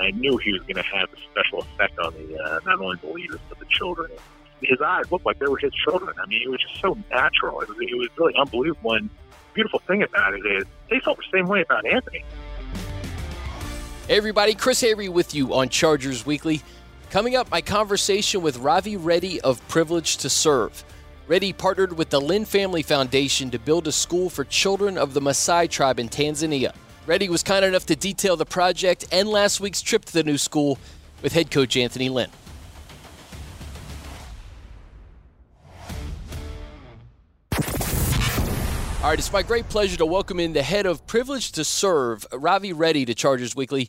I knew he was going to have a special effect on the uh, not only the leaders but the children. His eyes looked like they were his children. I mean, it was just so natural. It was, it was really unbelievable. And beautiful thing about it is they felt the same way about Anthony. Hey everybody, Chris Hayre with you on Chargers Weekly. Coming up, my conversation with Ravi Reddy of Privilege to Serve. Reddy partnered with the Lynn Family Foundation to build a school for children of the Maasai tribe in Tanzania. Reddy was kind enough to detail the project and last week's trip to the new school with head coach Anthony Lynn. All right, it's my great pleasure to welcome in the head of Privilege to Serve, Ravi Reddy, to Chargers Weekly.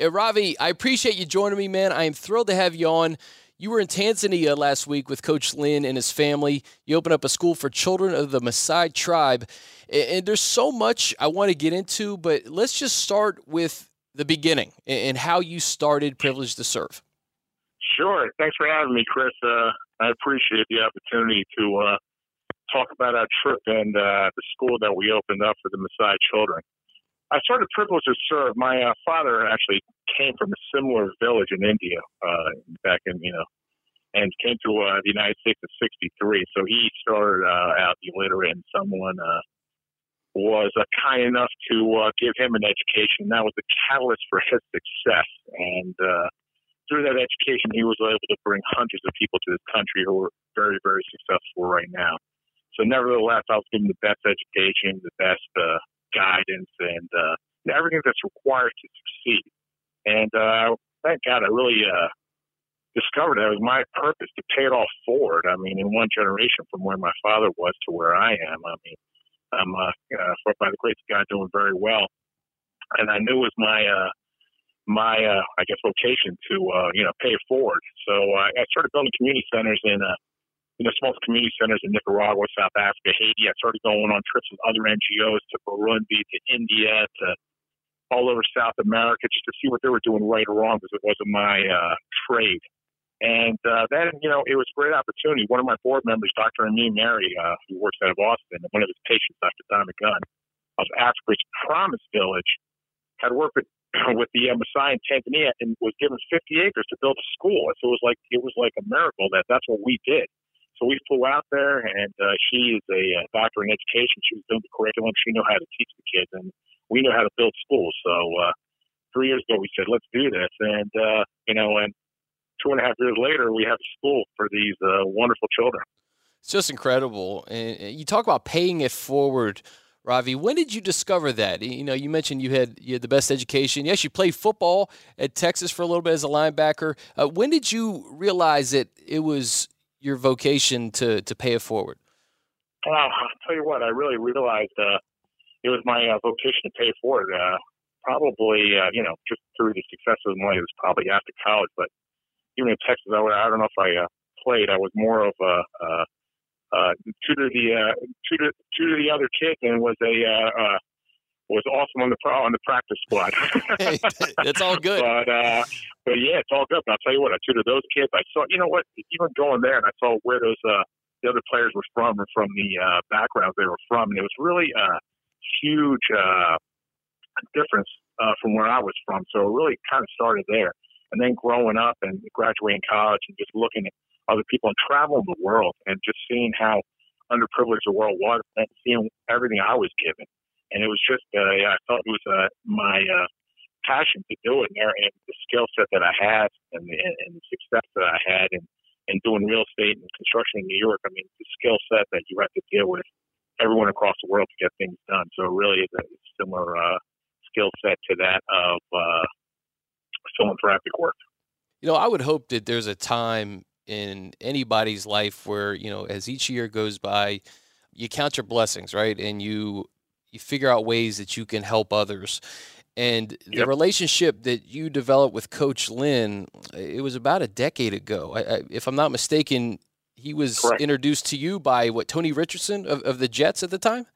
Uh, Ravi, I appreciate you joining me, man. I am thrilled to have you on. You were in Tanzania last week with Coach Lynn and his family. You opened up a school for children of the Maasai tribe. And there's so much I want to get into, but let's just start with the beginning and how you started Privilege to Serve. Sure. Thanks for having me, Chris. Uh, I appreciate the opportunity to uh, talk about our trip and uh, the school that we opened up for the Maasai children. I started Privilege to Serve. My uh, father actually came from a similar village in India uh, back in, you know, and came to uh, the United States at 63. So he started uh, out illiterate, and someone uh, was uh, kind enough to uh, give him an education. That was the catalyst for his success. And uh, through that education, he was able to bring hundreds of people to this country who are very, very successful right now. So, nevertheless, I was given the best education, the best uh, guidance, and uh, everything that's required to succeed. And uh, thank God, I really uh, discovered that it was my purpose to pay it all forward. I mean, in one generation from where my father was to where I am. I mean, I'm uh, uh, by the grace of God doing very well, and I knew it was my uh, my uh, I guess vocation to uh, you know pay it forward. So uh, I started building community centers in uh, you know, small community centers in Nicaragua, South Africa, Haiti. I started going on trips with other NGOs to Burundi, to India, to all over South America just to see what they were doing right or wrong because it wasn't my uh, trade. And uh, then, you know, it was a great opportunity. One of my board members, Dr. Amin Mary, uh, who works out of Austin, and one of his patients, Dr. Don McGunn, of Africa's Promise Village, had worked with, with the uh, Maasai in Tanzania and was given 50 acres to build a school. So it was like it was like a miracle that that's what we did. So we flew out there, and uh, she is a uh, doctor in education. She was doing the curriculum. She knew how to teach the kids, and we knew how to build schools. So uh, three years ago, we said, let's do this. And, uh, you know, and two and a half years later, we have a school for these uh, wonderful children. It's just incredible. And you talk about paying it forward. Ravi, when did you discover that? You know, you mentioned you had you had the best education. Yes, you played football at Texas for a little bit as a linebacker. Uh, when did you realize that it was your vocation to to pay it forward? Well, I'll tell you what, I really realized uh, it was my uh, vocation to pay it forward. Uh, probably, uh, you know, just through the success of my, it was probably after college, but even in Texas, I, I don't know if I uh, played. I was more of a uh, uh, tutor the uh, tutor tutor the other kid and was a uh, uh, was awesome on the pro on the practice squad. hey, it's all good. But uh, but yeah, it's all good. But I'll tell you what, I tutored those kids. I saw, you know what, even going there, and I saw where those uh, the other players were from and from the uh, backgrounds they were from, and it was really a huge uh, difference uh, from where I was from. So it really kind of started there, and then growing up and graduating college and just looking at other people and traveling the world and just seeing how underprivileged the world was and seeing everything I was given and it was just uh, yeah, I thought it was uh, my uh, passion to do it, and, and the skill set that I had, and the, and the success that I had, and in doing real estate and construction in New York. I mean, the skill set that you have to deal with everyone across the world to get things done. So really, it's a similar uh, skill set to that of uh, philanthropic work. You know, I would hope that there's a time in anybody's life where you know, as each year goes by, you count your blessings, right, and you you figure out ways that you can help others. And the yep. relationship that you developed with Coach Lynn, it was about a decade ago. I, I, if I'm not mistaken, he was correct. introduced to you by what Tony Richardson of, of the Jets at the time.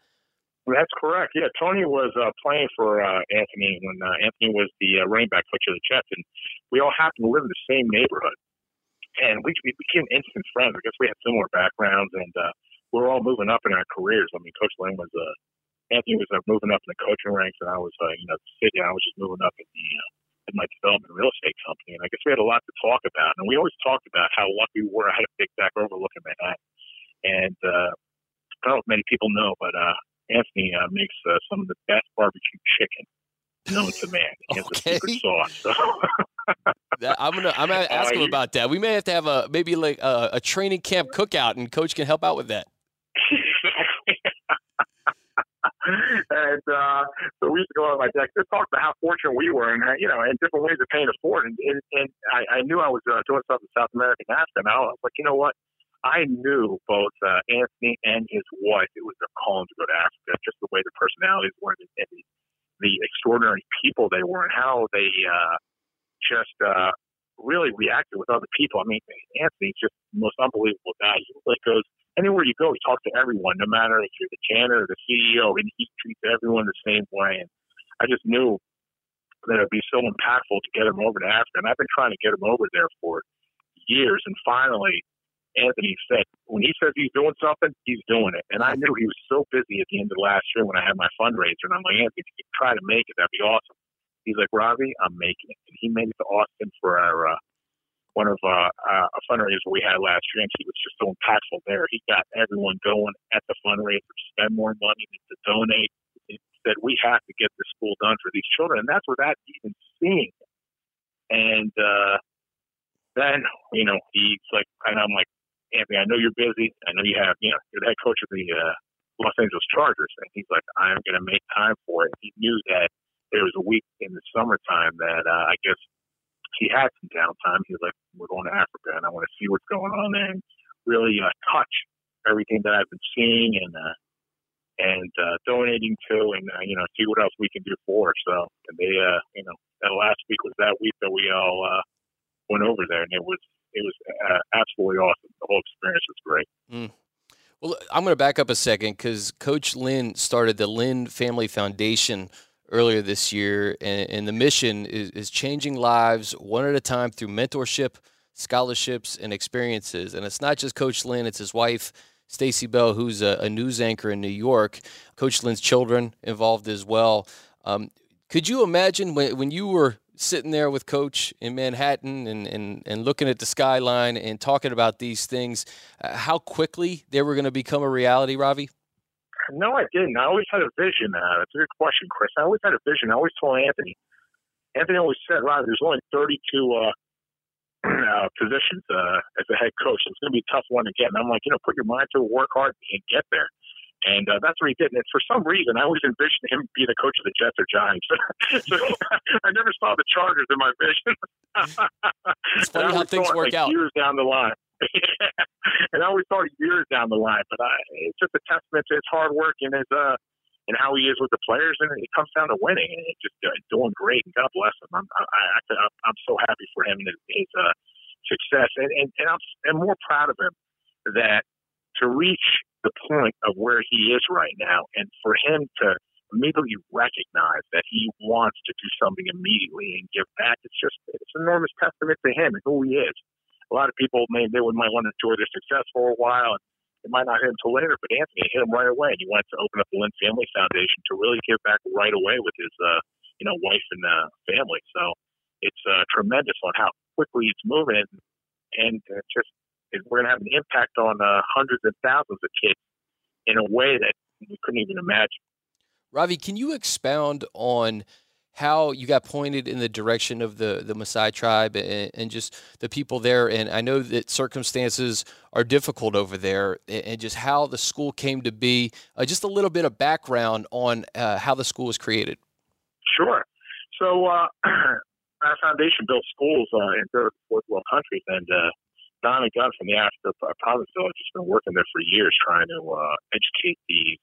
That's correct. Yeah, Tony was uh, playing for uh, Anthony when uh, Anthony was the uh, running back coach of the Jets, and we all happened to live in the same neighborhood. And we, we became instant friends. I guess we had similar backgrounds, and uh, we were all moving up in our careers. I mean, Coach Lynn was a Anthony was uh, moving up in the coaching ranks, and I was, uh, you know, city. I was just moving up in the uh, in my development real estate company, and I guess we had a lot to talk about. And we always talked about how lucky we were. I had a big deck overlooking Manhattan, and uh, I don't know if many people know, but uh, Anthony uh, makes uh, some of the best barbecue chicken known to man. He has okay. a secret sauce. So. I'm gonna I'm gonna ask him about that. We may have to have a maybe like a, a training camp cookout, and coach can help out with that. And uh, so we used to go on my deck to talk about how fortunate we were, and uh, you know, in different ways of paying it forward. And, and, and I, I knew I was uh, doing something in South American and I was like, you know what? I knew both uh, Anthony and his wife. It was their calling to go to Africa, just the way the personalities were, and the, the extraordinary people they were, and how they uh, just uh, really reacted with other people. I mean, Anthony's just the most unbelievable guy. He like goes anywhere you go, he talks to everyone, no matter if you're the janitor or the CEO, and he treats everyone the same way. And I just knew that it'd be so impactful to get him over to Africa. And I've been trying to get him over there for years. And finally, Anthony said, when he says he's doing something, he's doing it. And I knew he was so busy at the end of last year when I had my fundraiser. And I'm like, Anthony, if you try to make it, that'd be awesome. He's like, Ravi, I'm making it. And he made it to Austin for our uh, one of uh, uh, a fundraiser we had last year, and he was just so impactful there. He got everyone going at the fundraiser to spend more money to donate. He said we have to get this school done for these children, and that's without even seeing. And uh, then you know he's like, and I'm like, Anthony, I know you're busy. I know you have, you know, you're the head coach of the uh, Los Angeles Chargers, and he's like, I'm going to make time for it. He knew that there was a week in the summertime that uh, I guess he had some downtime. He was like, "We're going to Africa, and I want to see what's going on there, and really uh, touch everything that I've been seeing and uh, and uh, donating to, and uh, you know, see what else we can do for." So, and they, uh, you know, that last week was that week that we all uh, went over there, and it was it was uh, absolutely awesome. The whole experience was great. Mm. Well, I'm going to back up a second because Coach Lynn started the Lynn Family Foundation earlier this year, and, and the mission is, is, changing lives one at a time through mentorship, scholarships, and experiences. And it's not just Coach Lynn; it's his wife. Stacy Bell, who's a, a, news anchor in New York, Coach Lynn's children involved as well. Um, could you imagine when, when you were sitting there with Coach in Manhattan and, and, and looking at the skyline and talking about these things, uh, how quickly they were going to become a reality, Ravi? No, I didn't. I always had a vision. Uh, it's a good question, Chris. I always had a vision. I always told Anthony. Anthony always said, "Right, there's only 32 uh, uh, positions uh, as a head coach. It's going to be a tough one to get." And I'm like, you know, put your mind to it, work hard, and get there. And uh, that's what he did. And for some reason, I always envisioned him being the coach of the Jets or Giants. so I never saw the Chargers in my vision. it's funny how things work like, out. Years down the line. and I always thought years down the line, but I, it's just a testament to his hard work and his uh and how he is with the players, and it comes down to winning and just uh, doing great. And God bless him. I'm I, I, I'm so happy for him and his, his uh, success, and and, and I'm, I'm more proud of him that to reach the point of where he is right now, and for him to immediately recognize that he wants to do something immediately and give back. It's just it's an enormous testament to him and who he is a lot of people may they would might want to enjoy their success for a while and it might not hit till later, but Anthony hit him right away. And he wanted to open up the Lynn Family Foundation to really give back right away with his, uh, you know, wife and uh, family. So it's uh, tremendous on how quickly it's moving, and, it's just we're going to have an impact on uh, hundreds and thousands of kids in a way that we couldn't even imagine. Ravi, can you expound on how you got pointed in the direction of the the Maasai tribe and, and, just the people there. And I know that circumstances are difficult over there, and just how the school came to be. Uh, just a little bit of background on uh, how the school was created. Sure. So uh, our foundation built schools uh, in third fourth world countries, and uh, Don and Gunn from the Africa province have just been working there for years trying to uh, educate these.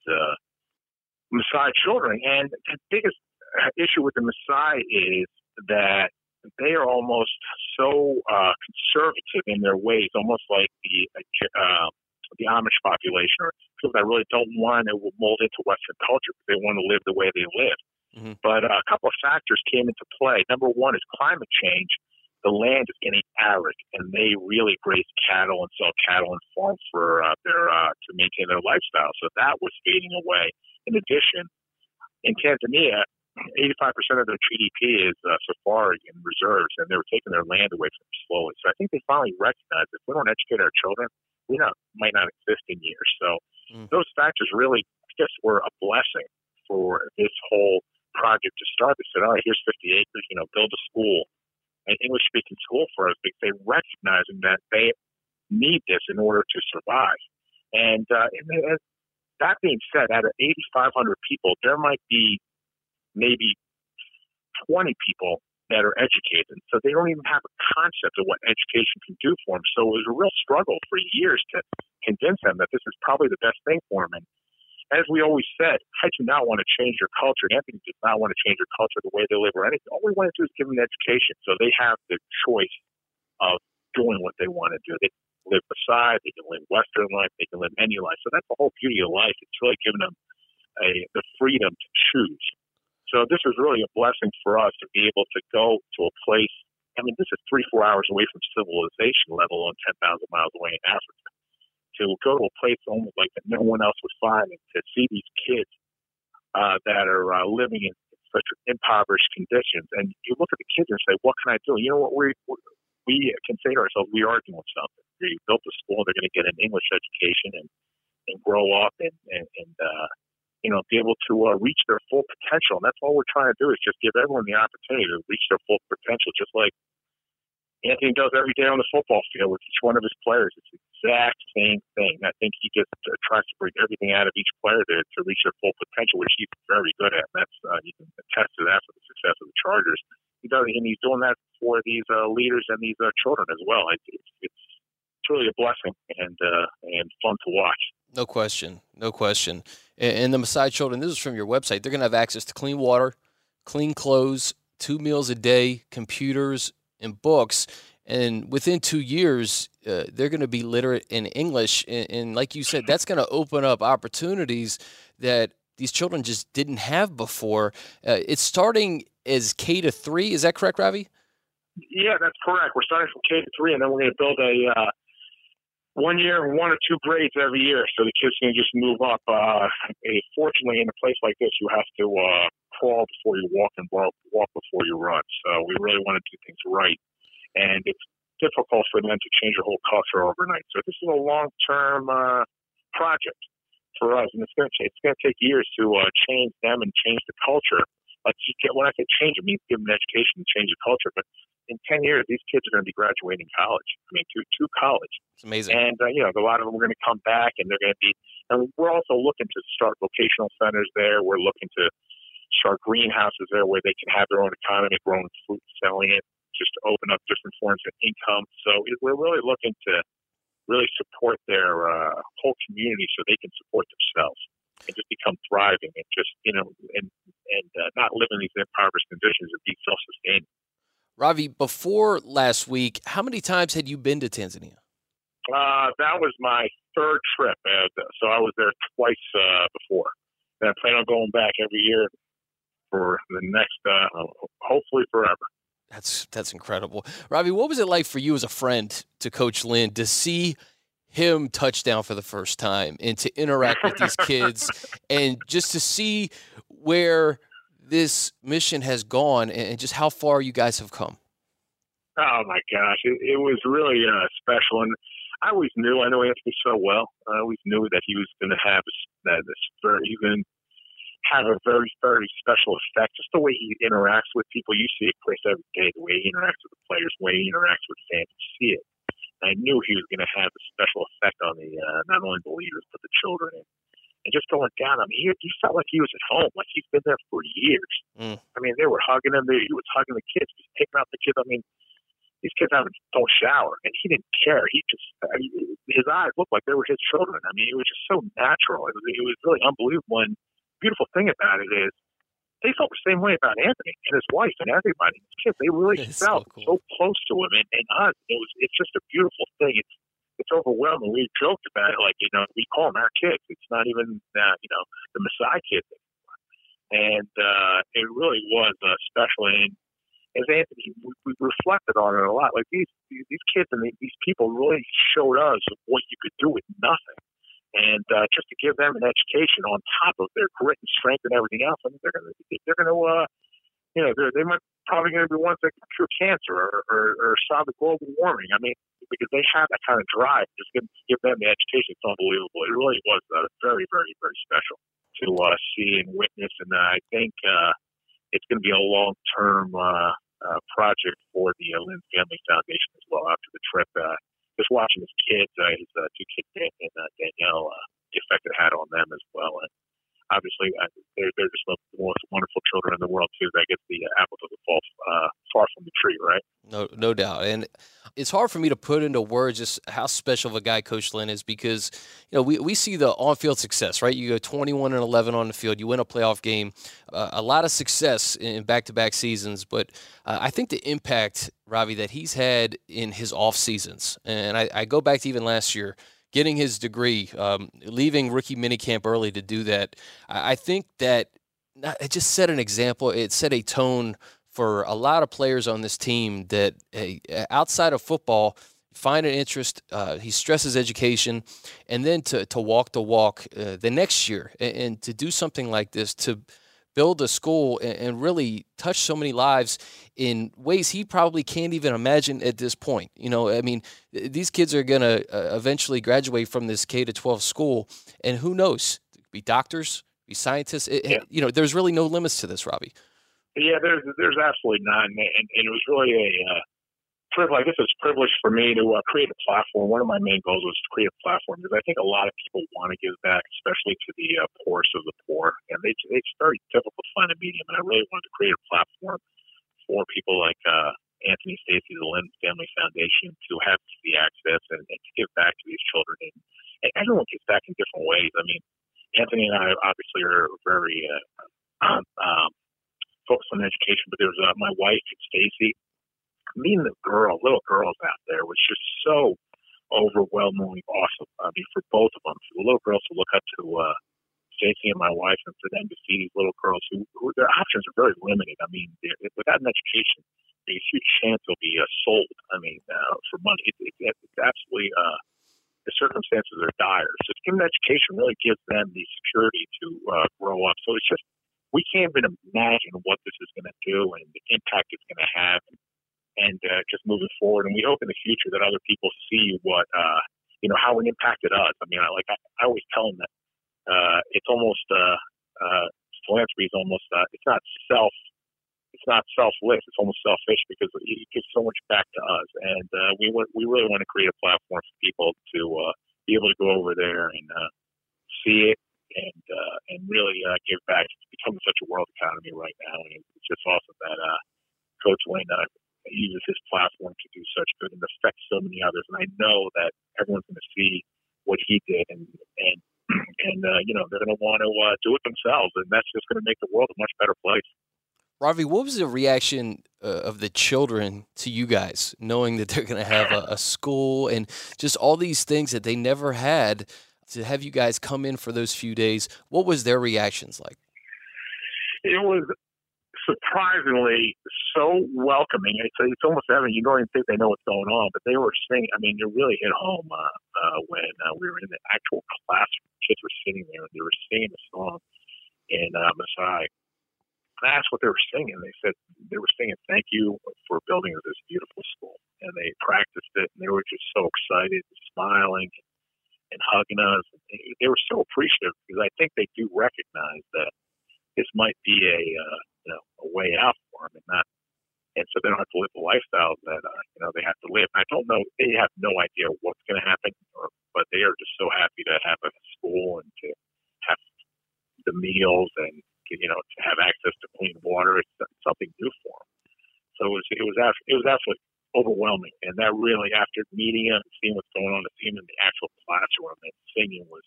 Maasai children, and the biggest issue with the Maasai is that they are almost so uh, conservative in their ways, almost like the uh, the Amish population, or people that really don't want to mold into Western culture, but they want to live the way they live. Mm-hmm. But uh, a couple of factors came into play. Number one is climate change. The land is getting arid, and they really graze cattle and sell cattle and farm for uh, their uh, to maintain their lifestyle. So that was fading away. In addition, in Tanzania, 85% of their GDP is uh, safari and reserves, and they were taking their land away from them slowly. So I think they finally recognized if we don't educate our children, we not might not exist in years. So mm. those factors really, I guess, were a blessing for this whole project to start. They said, "All right, here's 50 acres. You know, build a school, an English-speaking school for us." Because they recognizing that they need this in order to survive. And, uh, and that being said, out of 8,500 people, there might be maybe 20 people that are educated. So they don't even have a concept of what education can do for them. So it was a real struggle for years to convince them that this is probably the best thing for them. And as we always said, I do not want to change your culture. Anthony does not want to change your culture, the way they live, or anything. All we want to do is give them education so they have the choice of doing what they want to do. They can live beside, they can live Western life, they can live any life. So that's the whole beauty of life. It's really giving them a, the freedom to choose. So this was really a blessing for us to be able to go to a place. I mean, this is three, four hours away from civilization, let alone 10,000 miles away in Africa. To go to a place almost like that no one else would find, and to see these kids uh, that are uh, living in such impoverished conditions, and you look at the kids and say, "What can I do?" You know what we we can say to ourselves, "We are doing something." We built a school; they're going to get an English education and and grow up and and, and uh, you know, be able to uh, reach their full potential. And that's all we're trying to do is just give everyone the opportunity to reach their full potential, just like Anthony does every day on the football field with each one of his players. It's the exact same thing. I think he just uh, tries to bring everything out of each player to, to reach their full potential, which he's very good at. And that's uh, you can attest to that for the success of the Chargers. He does, and he's doing that for these uh, leaders and these uh, children as well. It's, it's, it's truly a blessing and uh, and fun to watch. No question, no question. And the Maasai children, this is from your website. They're going to have access to clean water, clean clothes, two meals a day, computers, and books. And within two years, uh, they're going to be literate in English. And, and like you said, that's going to open up opportunities that these children just didn't have before. Uh, it's starting as K to three. Is that correct, Ravi? Yeah, that's correct. We're starting from K to three, and then we're going to build a uh, one year, one or two grades every year, so the kids can just move up. Uh, fortunately, in a place like this, you have to uh, crawl before you walk and walk, before you run. So we really want to do things right, and it's difficult for them to change their whole culture overnight. So this is a long-term uh, project for us, and it's going to take, it's going to take years to uh, change them and change the culture. Like when I say change, it means give them an education and change the culture, but in 10 years, these kids are going to be graduating college. I mean, to, to college. It's amazing. And, uh, you know, a lot of them are going to come back and they're going to be, and we're also looking to start vocational centers there. We're looking to start greenhouses there where they can have their own economy, growing fruit, selling it, just to open up different forms of income. So we're really looking to really support their uh, whole community so they can support themselves and just become thriving and just, you know, and, and uh, not live in these impoverished conditions and be self-sustaining. Ravi, before last week, how many times had you been to Tanzania? Uh, that was my third trip. Uh, so I was there twice uh, before. And I plan on going back every year for the next, uh, hopefully forever. That's that's incredible, Ravi. What was it like for you as a friend to Coach Lynn to see him touchdown for the first time and to interact with these kids and just to see where this mission has gone and just how far you guys have come. Oh my gosh, it, it was really uh, special, and I always knew. I know Anthony so well. I always knew that he was going to have that this very even have a very very special effect. Just the way he interacts with people, you see it Chris every day. The way he interacts with the players, the way he interacts with fans, you see it. I knew he was going to have a special effect on the uh, not only the leaders but the children. And and just going down. I mean, he, he felt like he was at home, like he's been there for years. Mm. I mean, they were hugging him. They, he was hugging the kids, he's picking out the kids. I mean, these kids haven't don't shower, and he didn't care. He just I mean, his eyes looked like they were his children. I mean, it was just so natural. It was, it was really unbelievable. And beautiful thing about it is they felt the same way about Anthony and his wife and everybody. His kids, they really felt so, cool. so close to him, and, and us. It was it's just a beautiful thing. It's it's overwhelming. We joked about it, like you know, we call them our kids. It's not even uh, you know the Maasai kids anymore, and uh, it really was uh, special. And as Anthony, we, we reflected on it a lot. Like these these kids and these people really showed us what you could do with nothing. And uh, just to give them an education on top of their grit and strength and everything else. I mean, they're going to they're going to uh, you know they might probably going to be ones that cure cancer or, or, or solve the global warming. I mean, because they have that kind of drive. Just give, give them the education. It's unbelievable. It really was uh, very very very special to uh, see and witness, and uh, I think uh, it's going to be a long term. Uh, uh, project for the uh, Lynn Family Foundation as well after the trip. Uh, just watching his kids, uh, his uh, two kids, Dan and uh, Danielle, uh, the effect it had on them as well. And obviously, uh, they're, they're just the most wonderful children in the world, too. That gets the uh, apple doesn't fall uh, far from the tree, right? No, no doubt. And it's hard for me to put into words just how special of a guy Coach Lynn is because, you know, we, we see the on field success, right? You go 21 and 11 on the field, you win a playoff game, uh, a lot of success in back to back seasons. But uh, I think the impact, Ravi, that he's had in his off seasons, and I, I go back to even last year, getting his degree, um, leaving rookie minicamp early to do that, I, think that it just set an example. It set a tone for a lot of players on this team that hey, outside of football find an interest. Uh, he stresses education, and then to to walk the walk uh, the next year and, and, to do something like this to build a school and, and, really touch so many lives in ways he probably can't even imagine at this point. You know, I mean, these kids are going to uh, eventually graduate from this K to 12 school, and who knows, be doctors, be scientists. It, yeah. You know, there's really no limits to this, Robbie. Yeah, there's there's absolutely none, and, and it was really a uh, privilege. I guess it's privilege for me to uh, create a platform. One of my main goals was to create a platform because I think a lot of people want to give back, especially to the uh, poorest of the poor, and it's it's very difficult to find a medium. And I really wanted to create a platform for people like uh, Anthony Stacy, the Lynn Family Foundation, to have the access and, and to give back to these children. And, and everyone gives back in different ways. I mean, Anthony and I obviously are very uh, um, focused on education, but there was uh, my wife, Stacy. Meeting the girl, little girls out there was just so overwhelmingly awesome. I mean, for both of them, for the little girls to look up to uh, Stacy and my wife, and for them to see these little girls who, who their options are very limited. I mean, without an education, a huge chance they'll be uh, sold. I mean, uh, for money, it, it, it's absolutely. Uh, the circumstances are dire. So, to give them education really gives them the security to uh, grow up. So, it's just we can't even imagine what this is going to do and the impact it's going to have, and, and uh, just moving forward. And we hope in the future that other people see what uh, you know how it impacted us. I mean, I, like I, I always tell them that uh, it's almost uh, uh, philanthropy is almost uh, it's not self it's not selfless. It's almost selfish because it gives so much back to us, and uh, we want, we really want to create a platform for people to uh, be able to go over there and uh, see it and uh, and really uh, give back. It's becoming such a world economy right now, and it's just awesome that uh, Coach Lynn uh, uses his platform to do such good and affect so many others. And I know that everyone's going to see what he did, and and and uh, you know they're going to want to uh, do it themselves, and that's just going to make the world a much better place. Ravi, what was the reaction uh, of the children to you guys, knowing that they're going to have a, a, school and just all these things that they never had to have you guys come in for those few days. What was their reactions like? It was surprisingly so welcoming. It's, it's almost having you don't even think they know what's going on, but they were singing. I mean, it really hit home uh, uh, when uh, we were in the actual classroom. Kids were sitting there and they were singing a song in uh, Maasai. I asked what they were singing. They said they were singing "Thank you for building this beautiful school," and they practiced it, and they were just so excited, smiling, and hugging us. They were so appreciative because I think they do recognize that this might be a uh, way out for them, and not and so they don't have to live the lifestyle that uh, you know they have to live. I don't know; they have no idea what's going to happen, or, but they are just so happy to have a school and to have the meals and you know to have access to clean water. It's something new for them. So it was it was it was absolutely overwhelming. And that really, after meeting him, seeing what's going on, to see him in the actual classroom and singing was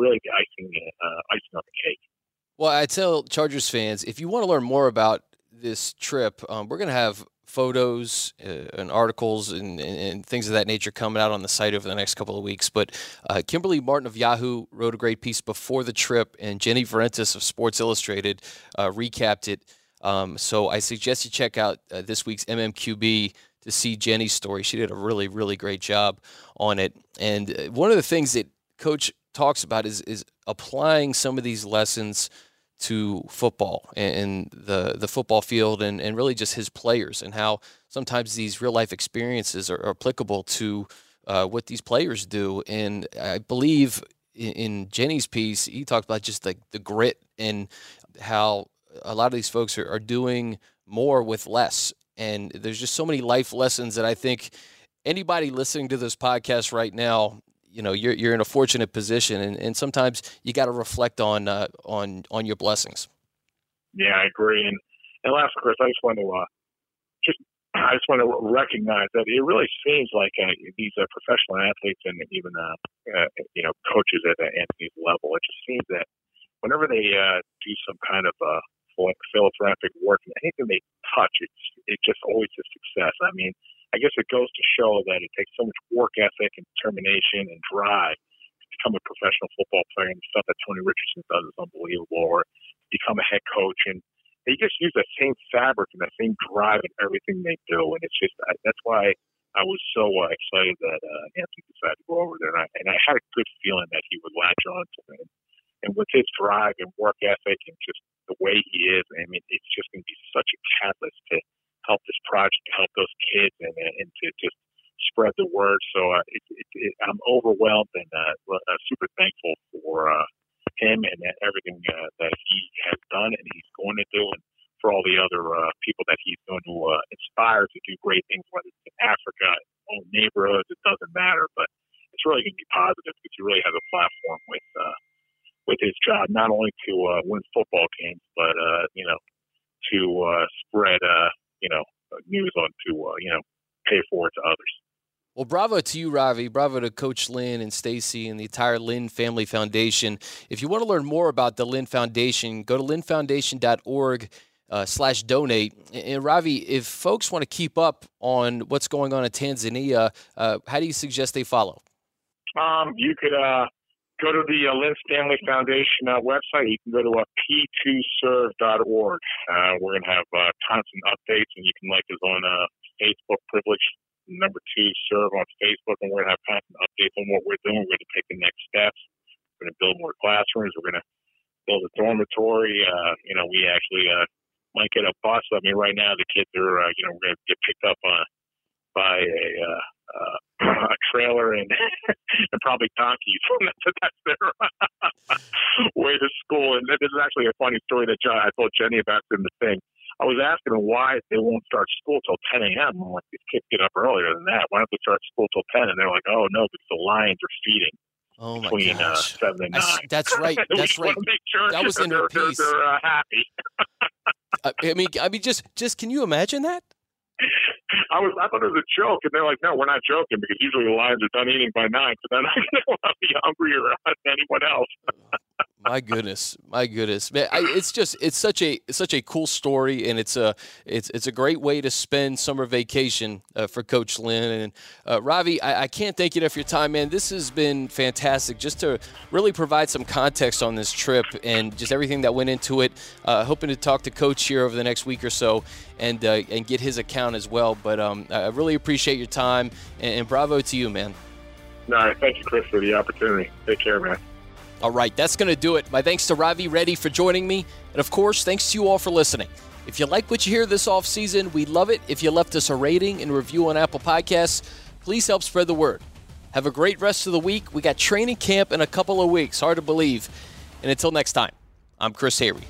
really the icing, uh, icing on the cake. Well, I tell Chargers fans if you want to learn more about this trip, um, we're going to have photos uh, and articles and, and, and, things of that nature coming out on the site over the next couple of weeks. But uh, Kimberly Martin of Yahoo wrote a great piece before the trip, and Jenny Vrentas of Sports Illustrated uh, recapped it. Um, so I suggest you check out uh, this week's MMQB to see Jenny's story. She did a really, really great job on it. And uh, one of the things that Coach talks about is is applying some of these lessons to football and the the football field and, and really just his players and how sometimes these real life experiences are, are applicable to uh, what these players do. And I believe in, in Jenny's piece, he talked about just the, the grit and how a lot of these folks are, are doing more with less. And there's just so many life lessons that I think anybody listening to this podcast right now you know you're you're in a fortunate position, and, and sometimes you got to reflect on uh, on on your blessings. Yeah, I agree. And and last, Chris, I just want to uh, just I just want to recognize that it really seems like uh, these uh, professional athletes and even uh, uh, you know coaches at uh, Anthony's level. It just seems that whenever they uh, do some kind of uh, philanthropic work, and anything they touch, it's it just always a success. I mean, I guess it goes to show that it takes so much work ethic and determination and drive to become a professional football player. And the stuff that Tony Richardson does is unbelievable. Or become a head coach, and they just use that same fabric and that same drive in everything they do. And it's just that's why I was so uh, excited that uh, Anthony decided to go over there, and I, and I had a good feeling that he would latch on to it. And with his drive and work ethic and just the way he is, I mean, it's just going to be such a catalyst to help this project, to help those kids, and, and to just spread the word. So uh, it, it, it, I'm overwhelmed and uh, uh, super thankful for uh, him and everything uh, that he has done and he's going to do, and for all the other uh, people that he's going to uh, inspire to do great things, whether it's in Africa, own neighborhoods, it doesn't matter. But it's really going to be positive because he really has a platform with uh, with his job, not only to uh, win football games, but uh, you know to uh, spread uh, you know, news on to, uh, you know, pay forward to others. Well, bravo to you, Ravi. Bravo to Coach Lynn and Stacy and the entire Lynn Family Foundation. If you want to learn more about the Lynn Foundation, go to lynnfoundation.org uh, slash donate. And Ravi, if folks want to keep up on what's going on in Tanzania, uh, how do you suggest they follow? Um, you could uh, go to the uh, Lynn Stanley Foundation uh, website. You can go to uh, p2serve.org. Uh, we're going to have uh, constant updates, and you can like us on uh, Facebook, Privilege number two serve on Facebook, and we're going to have constant updates on what we're doing. We're going to take the next steps. We're going to build more classrooms. We're going to build a dormitory. Uh, you know, we actually uh, might get a bus. I mean, right now the kids are, uh, you know, we're going to get picked up on by a uh, uh, a trailer and and probably donkeys. that's their way to school. And this is actually a funny story that John, I told Jenny about in the thing. I was asking them why they won't start school till 10 a.m. I'm like, these kids get up earlier than that. Why don't they start school till 10? And they're like, oh no, because the lions are feeding. Oh my between uh, seven and nine. I, that's right. That's right. Sure that was in her they're, piece. They're, they're uh, happy. I mean, I mean, just, just can you imagine that? I was I thought it was a joke, and they're like, "No, we're not joking because usually the lions are done eating by nine, so then I don't want to be hungrier than anyone else." My goodness, my goodness, man! I, it's just it's such a it's such a cool story, and it's a it's it's a great way to spend summer vacation uh, for Coach Lynn and uh, Ravi. I, I, can't thank you enough for your time, man. This has been fantastic, just to really provide some context on this trip and just everything that went into it. Uh, hoping to talk to Coach here over the next week or so and uh, and get his account as well. But um, I really appreciate your time, and, and bravo to you, man. No, thank you, Chris, for the opportunity. Take care, man. All right, that's going to do it. My thanks to Ravi Reddy for joining me. And of course, thanks to you all for listening. If you like what you hear this off season, we'd love it if you left us a rating and review on Apple Podcasts. Please help spread the word. Have a great rest of the week. We got training camp in a couple of weeks. Hard to believe. And until next time, I'm Chris Hayre.